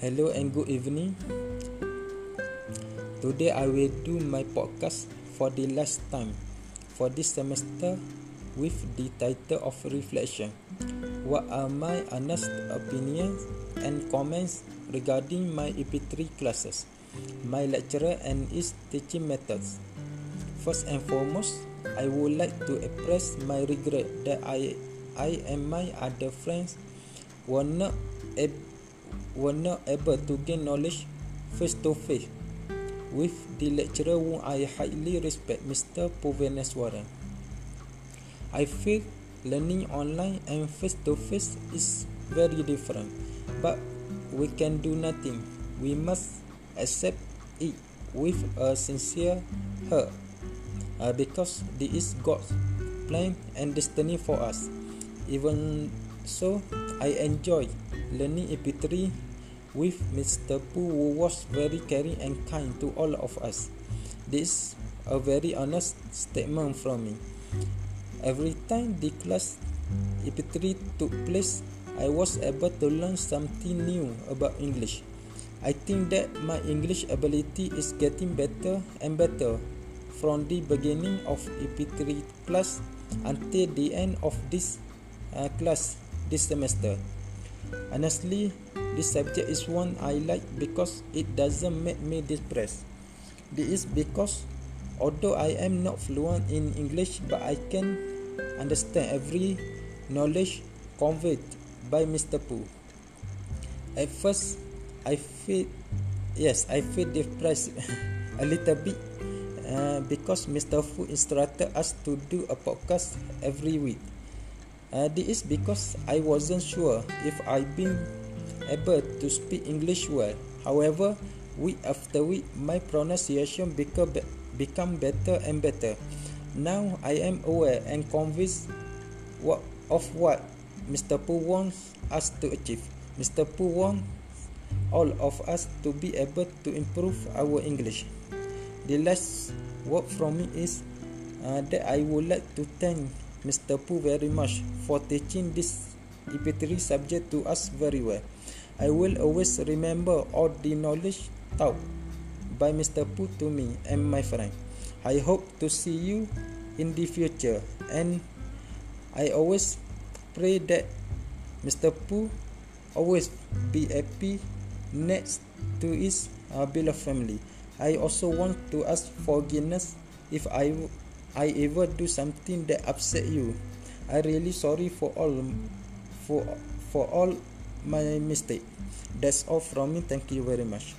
Hello and good evening. Today I will do my podcast for the last time for this semester with the title of reflection. What are my honest opinions and comments regarding my EP3 classes, my lecturer and its teaching methods? First and foremost, I would like to express my regret that I I and my other friends were not able were not able to gain knowledge face to face with the lecturer whom I highly respect, Mr. Puveneswaran. I feel learning online and face to face is very different, but we can do nothing. We must accept it with a sincere heart uh, because this is God's plan and destiny for us. Even so, I enjoy learning EP3 with Mr. Pooh who was very caring and kind to all of us. This a very honest statement from me. Every time the class EP3 took place, I was able to learn something new about English. I think that my English ability is getting better and better from the beginning of EP3 class until the end of this uh, class this semester. Honestly, this subject is one I like because it doesn't make me depressed. This is because although I am not fluent in English, but I can understand every knowledge conveyed by Mr. Pooh. At first, I feel yes, I feel depressed a little bit uh, because Mr. Fu instructed us to do a podcast every week. Uh, this is because I wasn't sure if I've been able to speak English well. However, week after week, my pronunciation become, become better and better. Now I am aware and convinced what, of what Mr. Pooh wants us to achieve. Mr. Pooh wants all of us to be able to improve our English. The last word from me is uh, that I would like to thank Mr. Pooh very much for teaching this EP3 subject to us very well. I will always remember all the knowledge taught by Mr. Pooh to me and my friend. I hope to see you in the future and I always pray that Mr. Pooh always be happy next to his uh, beloved family. I also want to ask forgiveness if I I ever do something that upset you. I really sorry for all for for all my mistake. That's all from me. Thank you very much.